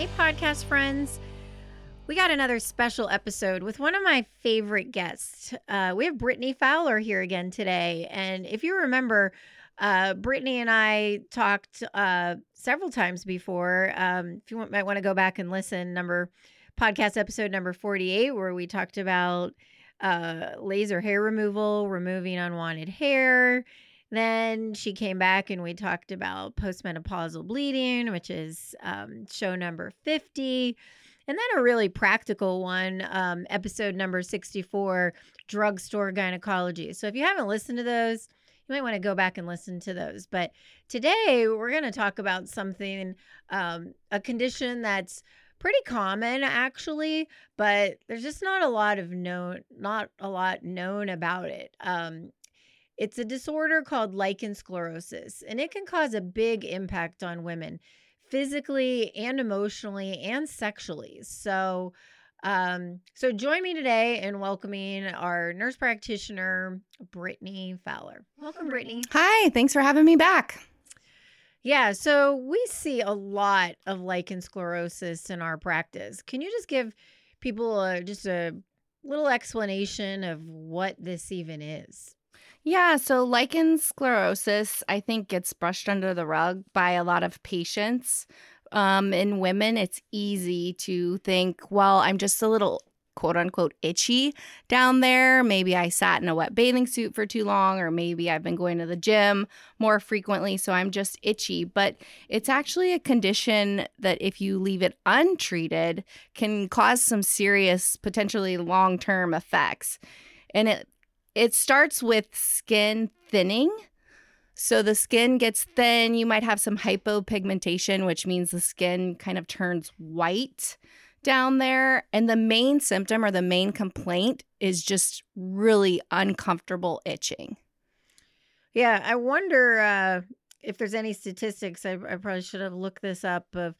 Hey, podcast friends. We got another special episode with one of my favorite guests. Uh, we have Brittany Fowler here again today. And if you remember, uh, Brittany and I talked uh, several times before. Um, if you want, might want to go back and listen, number podcast episode number 48, where we talked about uh, laser hair removal, removing unwanted hair, then she came back and we talked about postmenopausal bleeding, which is um, show number 50. And then a really practical one, um, episode number 64, drugstore gynecology. So if you haven't listened to those, you might want to go back and listen to those. But today we're going to talk about something, um, a condition that's pretty common actually, but there's just not a lot of known, not a lot known about it. Um, it's a disorder called lichen sclerosus, and it can cause a big impact on women physically and emotionally and sexually. So, um, so join me today in welcoming our nurse practitioner, Brittany Fowler. Welcome, Brittany. Hi, thanks for having me back. Yeah, so we see a lot of lichen sclerosus in our practice. Can you just give people a, just a little explanation of what this even is? Yeah, so lichen sclerosus, I think, gets brushed under the rug by a lot of patients. Um, in women, it's easy to think, well, I'm just a little quote unquote itchy down there. Maybe I sat in a wet bathing suit for too long, or maybe I've been going to the gym more frequently, so I'm just itchy. But it's actually a condition that, if you leave it untreated, can cause some serious, potentially long term effects. And it it starts with skin thinning. So the skin gets thin. You might have some hypopigmentation, which means the skin kind of turns white down there. And the main symptom or the main complaint is just really uncomfortable itching. Yeah, I wonder uh, if there's any statistics. I, I probably should have looked this up of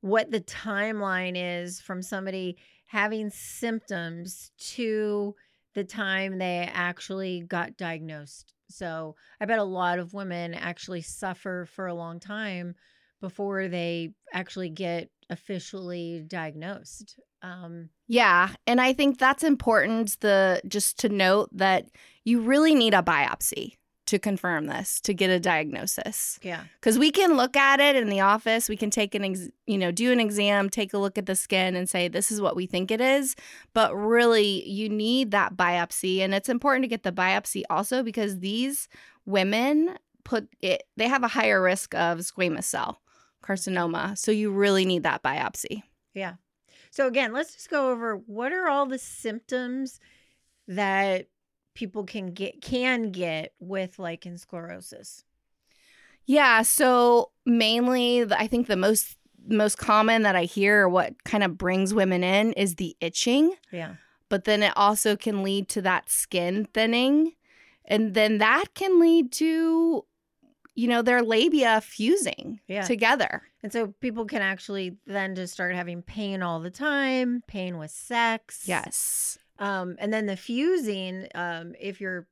what the timeline is from somebody having symptoms to the time they actually got diagnosed. So I bet a lot of women actually suffer for a long time before they actually get officially diagnosed. Um, yeah, and I think that's important. The just to note that you really need a biopsy to confirm this to get a diagnosis. Yeah. Cuz we can look at it in the office, we can take an ex- you know, do an exam, take a look at the skin and say this is what we think it is, but really you need that biopsy and it's important to get the biopsy also because these women put it they have a higher risk of squamous cell carcinoma. So you really need that biopsy. Yeah. So again, let's just go over what are all the symptoms that people can get can get with lichen sclerosus? Yeah, so mainly I think the most most common that I hear what kind of brings women in is the itching. Yeah. But then it also can lead to that skin thinning and then that can lead to you know their labia fusing yeah. together. And so people can actually then just start having pain all the time, pain with sex. Yes. Um, and then the fusing, um, if your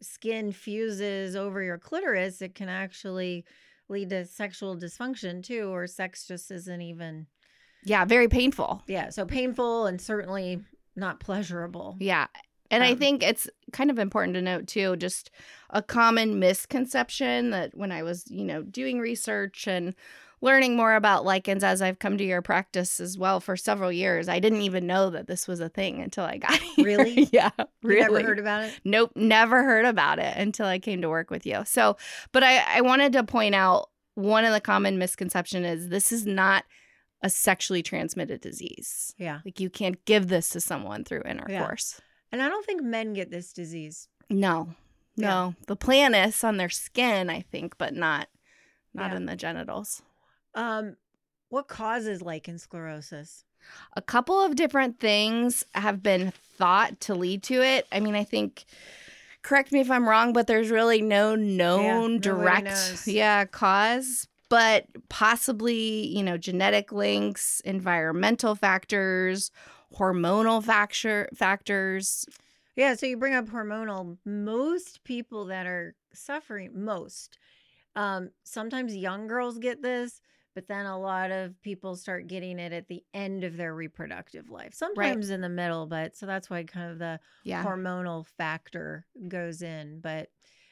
skin fuses over your clitoris, it can actually lead to sexual dysfunction too, or sex just isn't even. Yeah, very painful. Yeah, so painful and certainly not pleasurable. Yeah. And um, I think it's kind of important to note too, just a common misconception that when I was, you know, doing research and learning more about lichens as I've come to your practice as well for several years. I didn't even know that this was a thing until I got here. Really? yeah. Really. You never heard about it? Nope. Never heard about it until I came to work with you. So, but I, I wanted to point out one of the common misconception is this is not a sexually transmitted disease. Yeah. Like you can't give this to someone through intercourse. Yeah. And I don't think men get this disease. No. No. Yeah. The planus on their skin, I think, but not not yeah. in the genitals. Um, what causes lichen sclerosus? A couple of different things have been thought to lead to it. I mean, I think correct me if I'm wrong, but there's really no known nobody direct yeah cause, but possibly, you know, genetic links, environmental factors, hormonal factor factors. Yeah, so you bring up hormonal. Most people that are suffering, most, um, sometimes young girls get this, but then a lot of people start getting it at the end of their reproductive life. Sometimes in the middle, but so that's why kind of the Yeah. hormonal factor goes in. But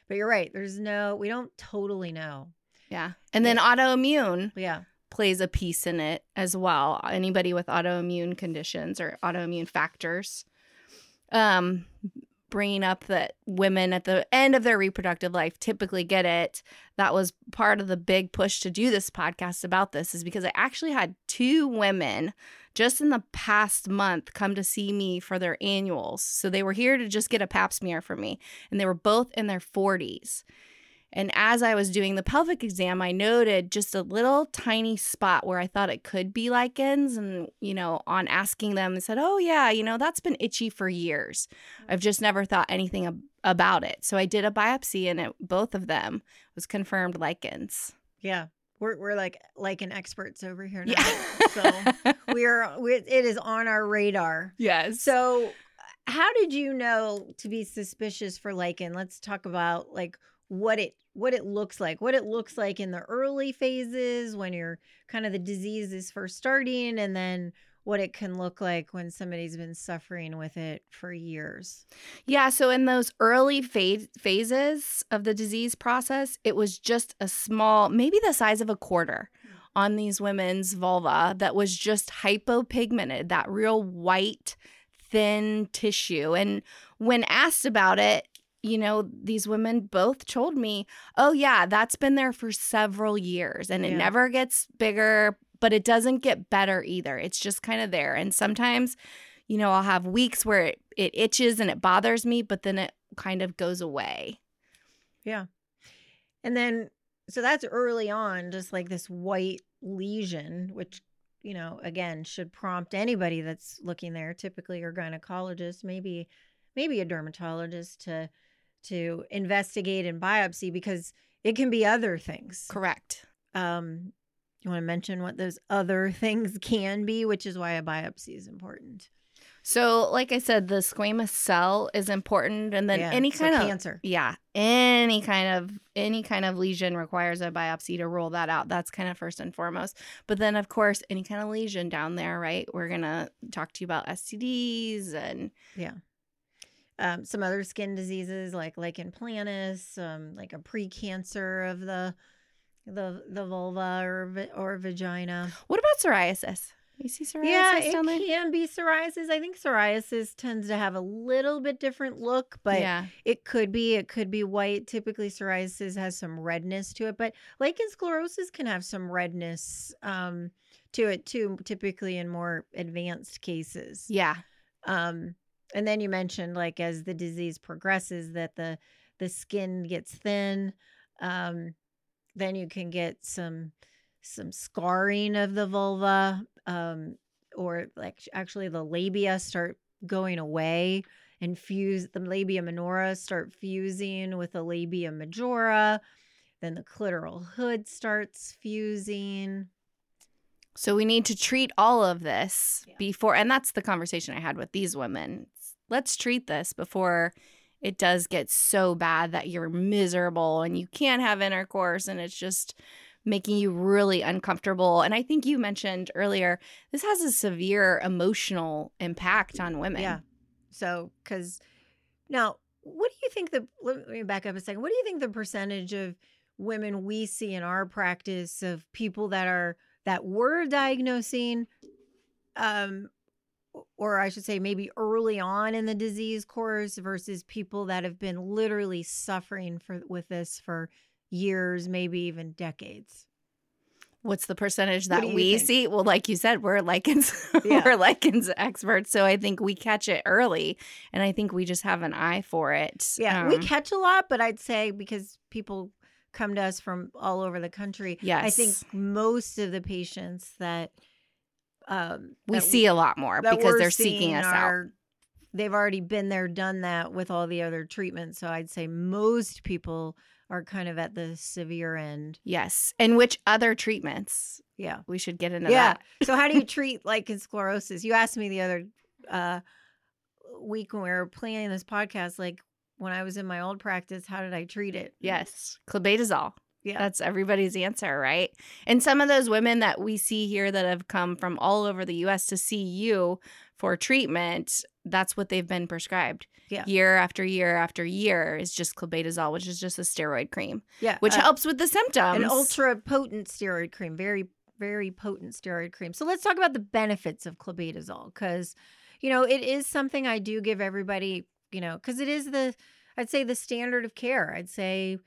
but you're right. There's no we don't totally know. Yeah. And then autoimmune Yeah. plays a piece in it as well. Anybody with autoimmune conditions or autoimmune factors. Um, bringing up that women at the end of their reproductive life typically get it. That was part of the big push to do this podcast about this, is because I actually had two women just in the past month come to see me for their annuals. So they were here to just get a pap smear from me, and they were both in their 40s. And as I was doing the pelvic exam, I noted just a little tiny spot where I thought it could be lichens. And, you know, on asking them, they said, Oh, yeah, you know, that's been itchy for years. I've just never thought anything ab- about it. So I did a biopsy, and it, both of them was confirmed lichens. Yeah. We're we're like an experts over here now. Yeah. So we're we it is on our radar. yes. So, uh, how did you know to be suspicious for lichen? Let's talk about like what it what it looks like. What it looks like in the early phases when you're kind of the disease is first starting and then what it can look like when somebody's been suffering with it for years. Yeah, so in those early phase, phases of the disease process, it was just a small, maybe the size of a quarter on these women's vulva that was just hypopigmented, that real white, thin tissue. And when asked about it, you know, these women both told me, oh, yeah, that's been there for several years and it Yeah. never gets bigger, but it doesn't get better either. It's just kind of there. And sometimes, you know, I'll have weeks where it, it itches and it bothers me, but then it kind of goes away. Yeah. And then so that's early on just like this white lesion which you know again should prompt anybody that's looking there typically your gynecologist maybe maybe a dermatologist to to investigate and biopsy because it can be other things Correct. um you want to mention what those other things can be which is why a biopsy is important So, like I said, the squamous cell is important, and then Yeah, any so kind of cancer yeah, any kind of any kind of lesion requires a biopsy to rule that out. That's kind of first and foremost. But then, of course, any kind of lesion down there, right? We're gonna talk to you about STDs and um, some other skin diseases like lichen planus, um, like a precancer of the the the vulva or or vagina. what about psoriasis? You see psoriasis yeah, it can be psoriasis. I think psoriasis tends to have a little bit different look, but yeah, it could be it could be white. Typically, psoriasis has some redness to it, but lichen sclerosus can have some redness um, to it too. Typically, in more advanced cases. yeah, Um, and then you mentioned like as the disease progresses that the the skin gets thin. Um, then you can get some some scarring of the vulva, um, or like actually the labia start going away and fuse the labia minora start fusing with the labia majora. Then the clitoral hood starts fusing. So we need to treat all of this Yeah. before, and that's the conversation I had with these women. Let's treat this before it does get so bad that you're miserable and you can't have intercourse and it's just making you really uncomfortable. And I think you mentioned earlier, this has a severe emotional impact on women. Yeah. So, because now, what do you think the, let me back up a second. What do you think the percentage of women we see in our practice of people that are, that were diagnosing, um, or I should say maybe early on in the disease course versus people that have been literally suffering for with this for years, maybe even decades. What's the percentage that we think? see? Well, like you said, we're lichens, Yeah. we're lichens experts. So I think we catch it early, and I think we just have an eye for it. Yeah, we Um, catch a lot, but I'd say because people come to us from all over the country. Yes. I think most of the patients that um, we see a lot more because they're seeking us out. They've already been there, done that with all the other treatments. So I'd say most people are kind of at the severe end. Yes. And which other treatments? Yeah. We should get into Yeah. that. so how do you treat lichen sclerosus? You asked me the other uh, week when we were planning this podcast, like when I was in my old practice, how did I treat it? Yes. Clobetasol. Yeah. That's everybody's answer, right? And some of those women that we see here that have come from all over the US to see you for treatment, that's what they've been prescribed. Yeah. Year after year after year is just clobetasol, which is just a steroid cream, yeah. which uh, helps with the symptoms. an ultra potent steroid cream, very very potent steroid cream. So let's talk about the benefits of clobetasol because you know it is something I do give everybody. You know, because it is the I'd say the standard of care. I'd say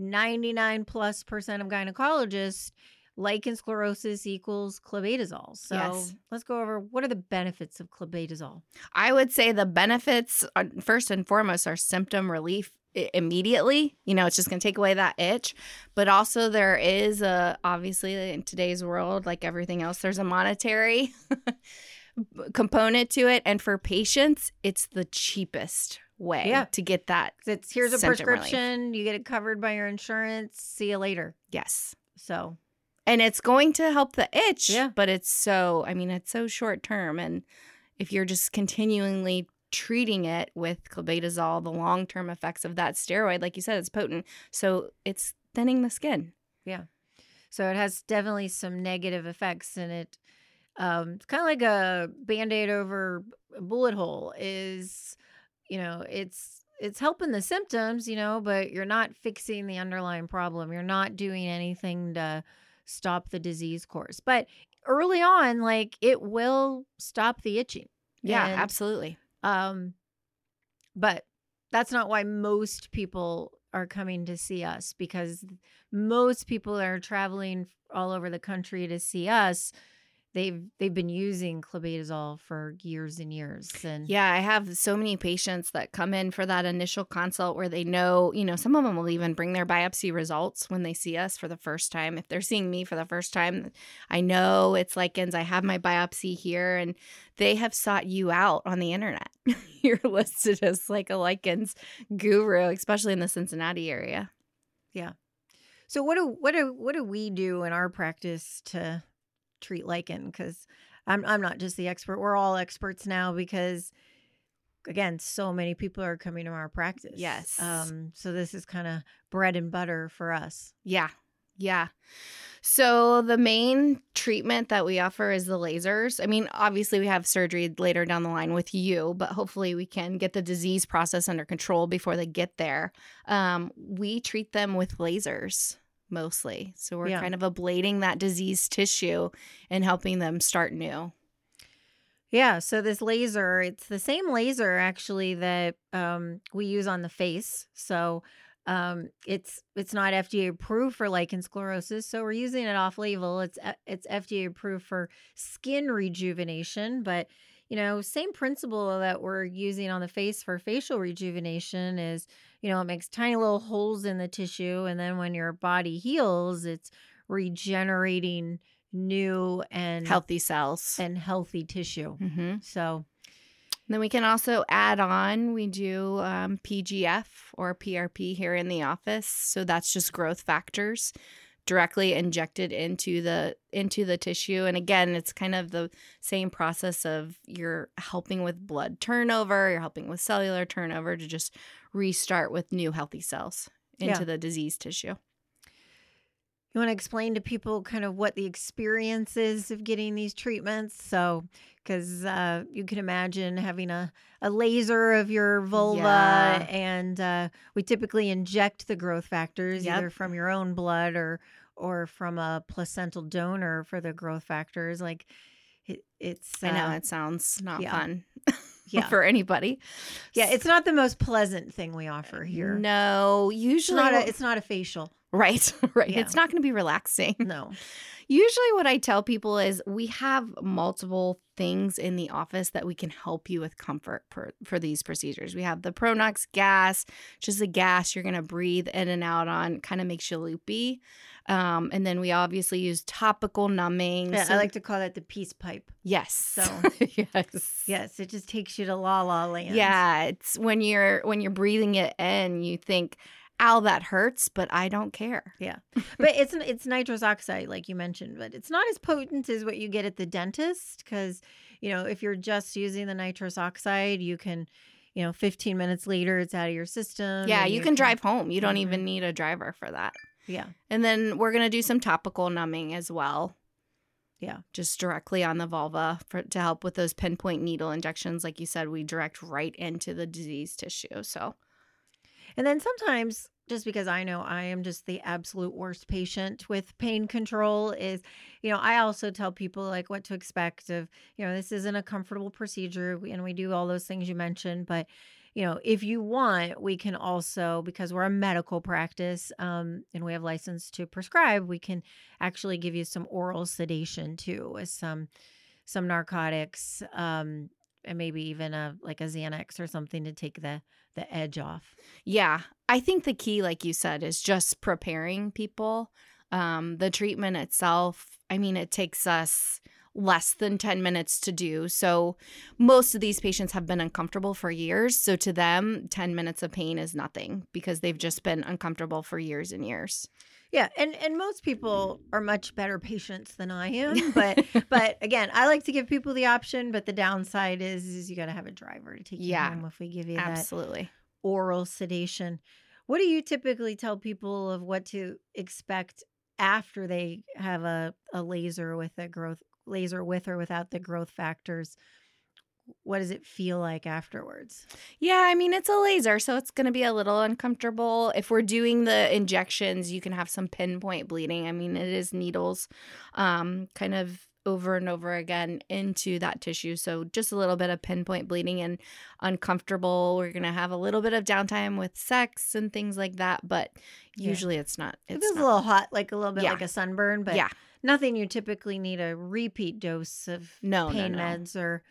ninety nine plus percent of gynecologists lichen sclerosus equals clobetasol. So Yes. let's go over what are the benefits of clobetasol. I would say the benefits, uh, first and foremost, are symptom relief immediately. You know, it's just going to take away that itch. But also, there is a, obviously, in today's world, like everything else, there's a monetary component to it. And for patients, it's the cheapest way Yeah. to get that. It's here's a Symptom relief. prescription, you get it covered by your insurance. See you later. Yes. So And it's going to help the itch, Yeah. but it's so, I mean, it's so short term. And if you're just continually treating it with clobetasol, the long term effects of that steroid, like you said, it's potent. So it's thinning the skin. Yeah. So it has definitely some negative effects and it um it's kind of like a band-aid over a bullet hole is you know, it's it's helping the symptoms, you know, but you're not fixing the underlying problem. You're not doing anything to stop the disease course. But early on like it will stop the itching. Yeah, And- absolutely. Um but that's not why most people are coming to see us because most people are traveling all over the country to see us they've they've been using clobetasol for years and years and Yeah, I have so many patients that come in for that initial consult where they know, you know, some of them will even bring their biopsy results when they see us for the first time. If they're seeing me for the first time, I know it's lichens. I have my biopsy here and they have sought you out on the internet. You're listed as like a lichens guru, especially in the Cincinnati area. Yeah. So what do what do what do we do in our practice to treat lichen because I'm I'm not just the expert we're all experts now because again so many people are coming to our practice Yes. um so this is kind of bread and butter for us Yeah. Yeah. So the main treatment that we offer is the lasers. I mean, obviously we have surgery later down the line with you, but hopefully we can get the disease process under control before they get there. Um, we treat them with lasers mostly. So we're Yeah. kind of ablating that diseased tissue and helping them start new. Yeah, so this laser, it's the same laser actually that um, we use on the face. So um, it's it's not FDA approved for lichen sclerosus, so we're using it off label. It's uh, it's FDA approved for skin rejuvenation, but you know, same principle that we're using on the face for facial rejuvenation is, you know, it makes tiny little holes in the tissue, and then when your body heals, it's regenerating new and Healthy cells. and healthy tissue. hmm So Then we can also add on, we do um, PGF or PRP here in the office. So that's just growth factors directly injected into the into the tissue and again it's kind of the same process of you're helping with blood turnover you're helping with cellular turnover to just restart with new healthy cells into Yeah. the diseased tissue you want to explain to people kind of what the experience is of getting these treatments? So, because uh, you can imagine having a, a laser of your vulva, Yeah. and uh, we typically inject the growth factors Yep. either from your own blood or or from a placental donor for the growth factors. Like it, it's i know uh, it sounds not yeah. fun yeah, for anybody yeah. It's not the most pleasant thing we offer here. no it's usually not a, it's not a facial. Right, right. Yeah. It's not going to be relaxing. No. Usually, what I tell people is we have multiple things in the office that we can help you with comfort for, for these procedures. We have the Pronox gas, which is a gas you're going to breathe in and out on, kind of makes you loopy. Um, and then we obviously use topical numbing. Yeah, So- I like to call that the peace pipe. yes. So- yes. Yes, it just takes you to la la land. Yeah, it's when you're when you're breathing it in, you think, "Ow, that hurts," but I don't care. Yeah. but it's it's nitrous oxide like you mentioned but it's not as potent as what you get at the dentist because you know if you're just using the nitrous oxide you can you know 15 minutes later it's out of your system yeah, and you can drive home. You don't Mhm. even need a driver for that. yeah And then we're gonna do some topical numbing as well. Yeah. just directly on the vulva for to help with those pinpoint needle injections. Like you said, we direct right into the disease tissue. So and then sometimes just because i know i am just the absolute worst patient with pain control is you know i also tell people like what to expect of you know this isn't a comfortable procedure and we do all those things you mentioned but you know if you want we can also because we're a medical practice um, and we have license to prescribe we can actually give you some oral sedation too with some some narcotics um, and maybe even a like a xanax or something to take the the edge off yeah, I think the key, like you said, is just preparing people. Um, the treatment itself, I mean, it takes us less than 10 minutes to do. So most of these patients have been uncomfortable for years. So to them, 10 minutes of pain is nothing because they've just been uncomfortable for years and years. Yeah, and and most people are much better patients than I am, but but again, I like to give people the option. But the downside is is you got to have a driver to take you Yeah, home if we give you that Absolutely. oral sedation. What do you typically tell people of what to expect after they have a a laser with a growth laser with or without the growth factors? What does it feel like afterwards? Yeah, I mean, it's a laser, so it's going to be a little uncomfortable. If we're doing the injections, you can have some pinpoint bleeding. I mean, it is needles um, kind of over and over again into that tissue. So just a little bit of pinpoint bleeding and uncomfortable. We're going to have a little bit of downtime with sex and things like that, but Yeah. usually it's not. It It's feels a little hot, like a little bit Yeah. like a sunburn, but yeah. nothing you typically need a repeat dose of No, no, pain no. meds or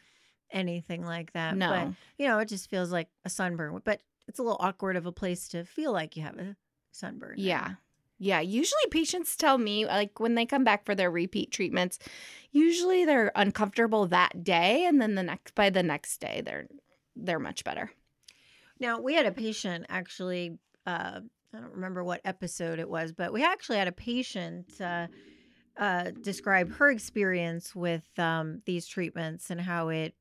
anything like that. No. But you know, it just feels like a sunburn. But it's a little awkward of a place to feel like you have a sunburn. Yeah. Yeah. Usually patients tell me, like, when they come back for their repeat treatments, usually they're uncomfortable that day. And then the next, by the next day, they're, they're much better. Now we had a patient actually. Uh, I don't remember what episode it was, but we actually had a patient uh, uh, describe her experience with um, these treatments and how it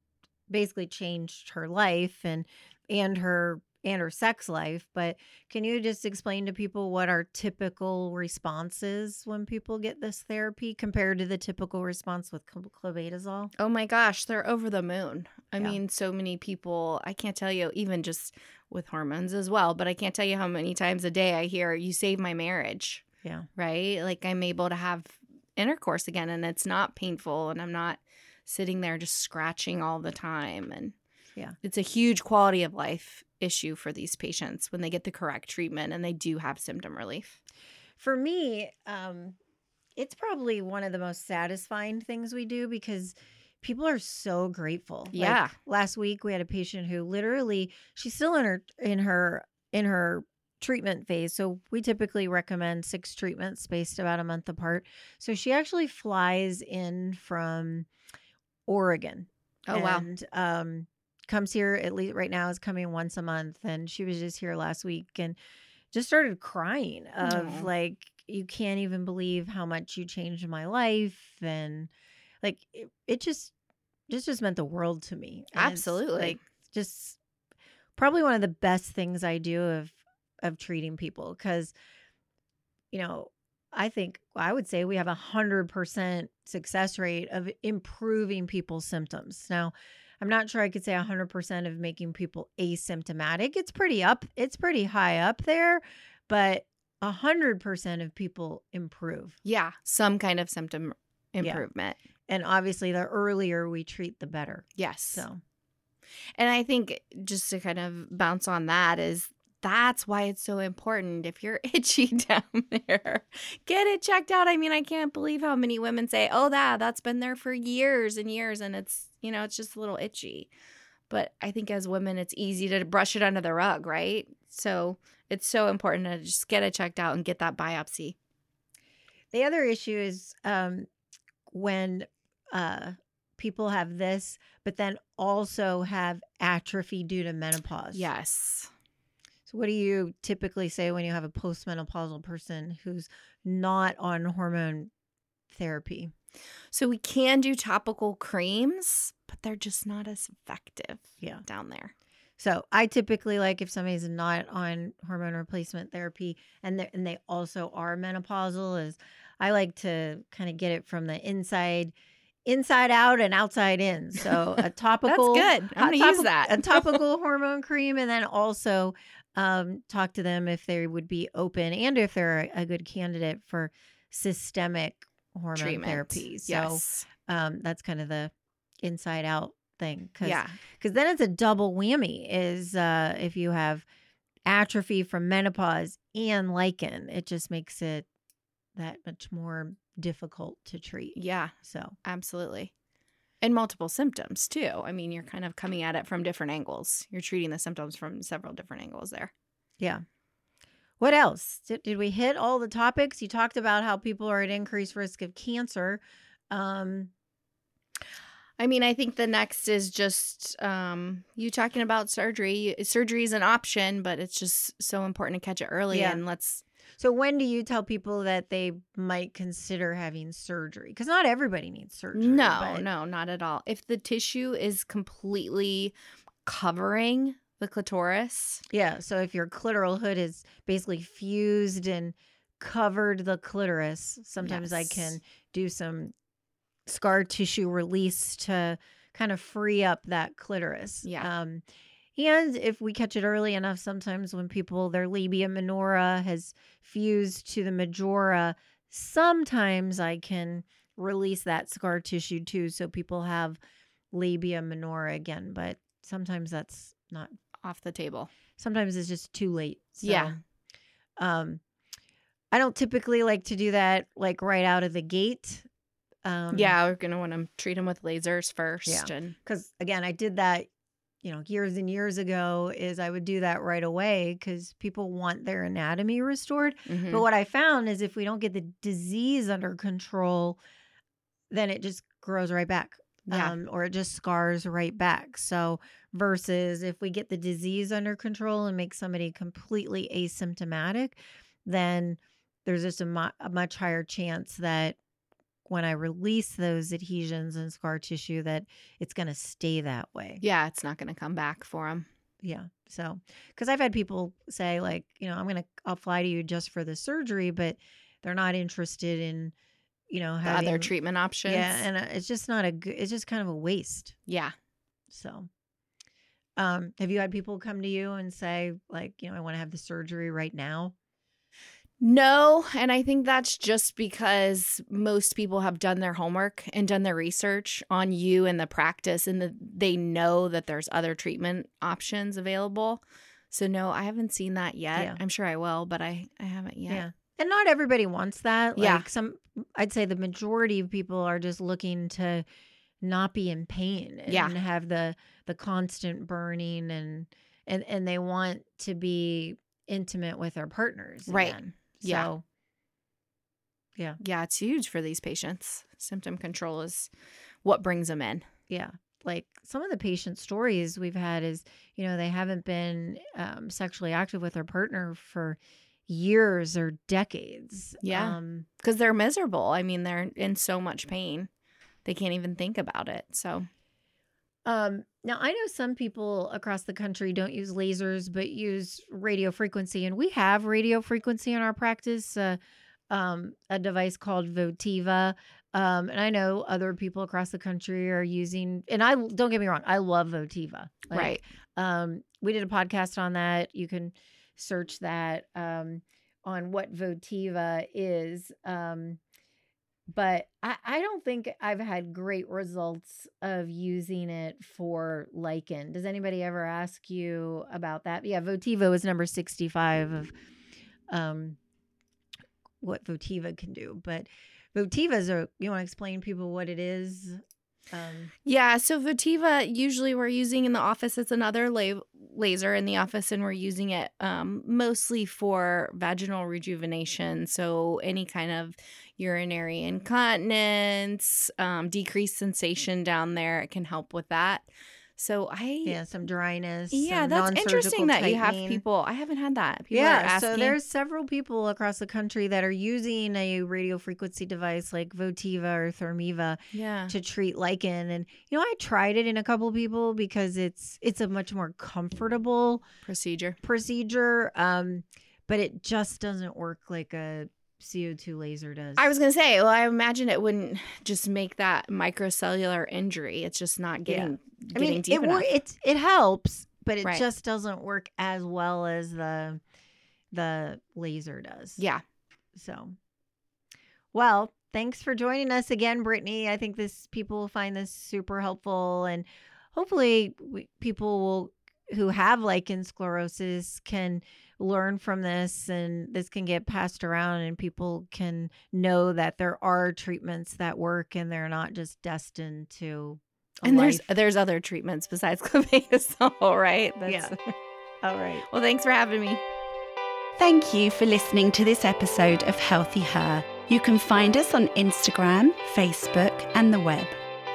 basically changed her life and and her and her sex life. But can you just explain to people what our typical response is when people get this therapy compared to the typical response with cl- clobetasol? Oh my gosh, they're over the moon. I Yeah. mean, so many people, I can't tell you, even just with hormones as well, but I can't tell you how many times a day I hear, you saved my marriage, Yeah. right? Like I'm able to have intercourse again and it's not painful and I'm not sitting there just scratching all the time. And Yeah. it's a huge quality of life issue for these patients when they get the correct treatment and they do have symptom relief. For me, um, it's probably one of the most satisfying things we do because people are so grateful. Like, Yeah. last week we had a patient who literally she's still in her in her in her treatment phase. So we typically recommend six treatments spaced about a month apart. So she actually flies in from Oregon. Oh, wow. And um comes here at least right now is coming once a month and she was just here last week and just started crying of Aw. like you can't even believe how much you changed my life and like it, it just just just meant the world to me And Absolutely. like just probably one of the best things i do of of treating people because you know i think i would say we have a hundred percent success rate of improving people's symptoms now i'm not sure i could say a hundred percent of making people asymptomatic it's pretty up it's pretty high up there but a hundred percent of people improve Yeah. Some kind of symptom Yeah. improvement. and obviously the earlier we treat the better Yes. so And I think just to kind of bounce on that is that's why it's so important. If you're itchy down there, get it checked out. I mean, I can't believe how many women say, "Oh, that that's been there for years and years and it's, you know, it's just a little itchy." But I think as women, it's easy to brush it under the rug, right? So, it's so important to just get it checked out and get that biopsy. The other issue is um, when uh, people have this, but then also have atrophy due to menopause. Yes. So, what do you typically say when you have a postmenopausal person who's not on hormone therapy? So, we can do topical creams, but they're just not as effective Yeah. down there. So, I typically like if somebody's not on hormone replacement therapy and and they also are menopausal is I like to kind of get it from the inside inside out and outside in. So, a topical That's good. I'm going to use that. a topical hormone cream and then also um, talk to them if they would be open and if they're a, a good candidate for systemic hormone Treatment. therapy. So yes. um, that's kind of the inside out thing. Cause, Yeah. Because then it's a double whammy is uh, if you have atrophy from menopause and lichen, it just makes it that much more difficult to treat. Yeah. So Absolutely. And multiple symptoms too. I mean, you're kind of coming at it from different angles. You're treating the symptoms from several different angles there. Yeah. What else? Did, did we hit all the topics? You talked about how people are at increased risk of cancer. Um, I mean, I think the next is just um, you talking about surgery. Surgery is an option, but it's just so important to catch it early. Yeah. And let's, so when do you tell people that they might consider having surgery? Because not everybody needs surgery. no, but- no, not at all. If the tissue is completely covering the clitoris, Yeah. So if your clitoral hood is basically fused and covered the clitoris, sometimes I can do some scar tissue release to kind of free up that clitoris. Yeah. Um, and if we catch it early enough, sometimes when people their labia minora has fused to the majora, sometimes I can release that scar tissue too, so people have labia minora again. But sometimes that's not off the table. sometimes it's just too late. So, Yeah. Um, I don't typically like to do that like right out of the gate. Um, yeah, we're gonna want to treat them with lasers first. Yeah. And because again, I did that, you know, years and years ago. Is I would do that right away because people want their anatomy restored. Mhm. But what I found is if we don't get the disease under control, then it just grows right back. Yeah. Um, or it just scars right back. So, versus if we get the disease under control and make somebody completely asymptomatic, then there's just a, mu- a much higher chance that when I release those adhesions and scar tissue, that it's going to stay that way. yeah, it's not gonna come back for them. Yeah. So, because I've had people say, like, you know, I'm going to, I'll fly to you just for the surgery, but they're not interested in, you know, The having other treatment options. Yeah. And uh, it's just not a good, it's just kind of a waste. yeah. So, um, have you had people come to you and say, like, you know, I want to have the surgery right now? No, and I think that's just because most people have done their homework and done their research on you and the practice and the, they know that there's other treatment options available. So no, I haven't seen that yet. Yeah. I'm sure I will, but I I haven't yet. And not everybody wants that. Like Yeah. some I'd say the majority of people are just looking to not be in pain and Yeah. have the the constant burning and and and they want to be intimate with their partners. Right. Again. Yeah. So Yeah, Yeah, it's huge for these patients. Symptom control is what brings them in. yeah. Like some of the patient stories we've had is, you know, they haven't been um, sexually active with their partner for years or decades. Yeah. Um, because they're miserable. I mean, they're in so much pain. They can't even think about it. So, Um, now I know some people across the country don't use lasers but use radio frequency, and we have radio frequency in our practice. Uh, um, a device called Votiva. Um, and I know other people across the country are using, and I don't get me wrong, I love Votiva. Like, right. Um, we did a podcast on that. You can search that um, on what Votiva is. Um, but I, I don't think I've had great results of using it for lichen. Does anybody ever ask you about that? Yeah, Votiva is number 65 of um, what Votiva can do. But Votiva is a, you want to explain people what it is? Um, yeah, so Votiva usually we're using in the office. It's another la- laser in the office, and we're using it um, mostly for vaginal rejuvenation. So any kind of urinary incontinence, um, decreased sensation down there, it can help with that. So I yeah, some dryness. Yeah, some that's interesting that tightening. you have people. I haven't had that. People yeah, so there's several people across the country that are using a radio frequency device like Votiva or Thermiva yeah. to treat lichen. And you know, I tried it in a couple people because it's it's a much more comfortable procedure. Procedure. Um, but it just doesn't work like a CO2 laser does. I was going to say, well, I imagine it wouldn't just make that microcellular injury. It's just not getting, yeah. getting I mean, deep it, enough. It, it helps, but it right. just doesn't work as well as the the laser does. Yeah. So, well, thanks for joining us again, Brittany. I think this people will find this super helpful, and hopefully, we, people will who have lichen sclerosus can learn from this and this can get passed around and people can know that there are treatments that work and they're not just destined to and life. there's there's other treatments besides clobetasol, right? That's, yeah. All right. Well, thanks for having me. Thank you for listening to this episode of HealthiHer. You can find us on Instagram, Facebook, and the web.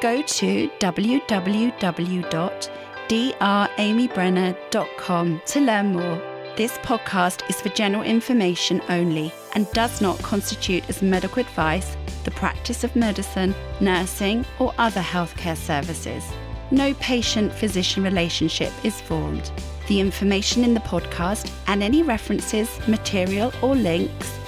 Go to www.dramybrenner.com to learn more. This podcast is for general information only and does not constitute as medical advice, the practice of medicine, nursing, or other healthcare services. No patient physician relationship is formed. The information in the podcast and any references, material, or links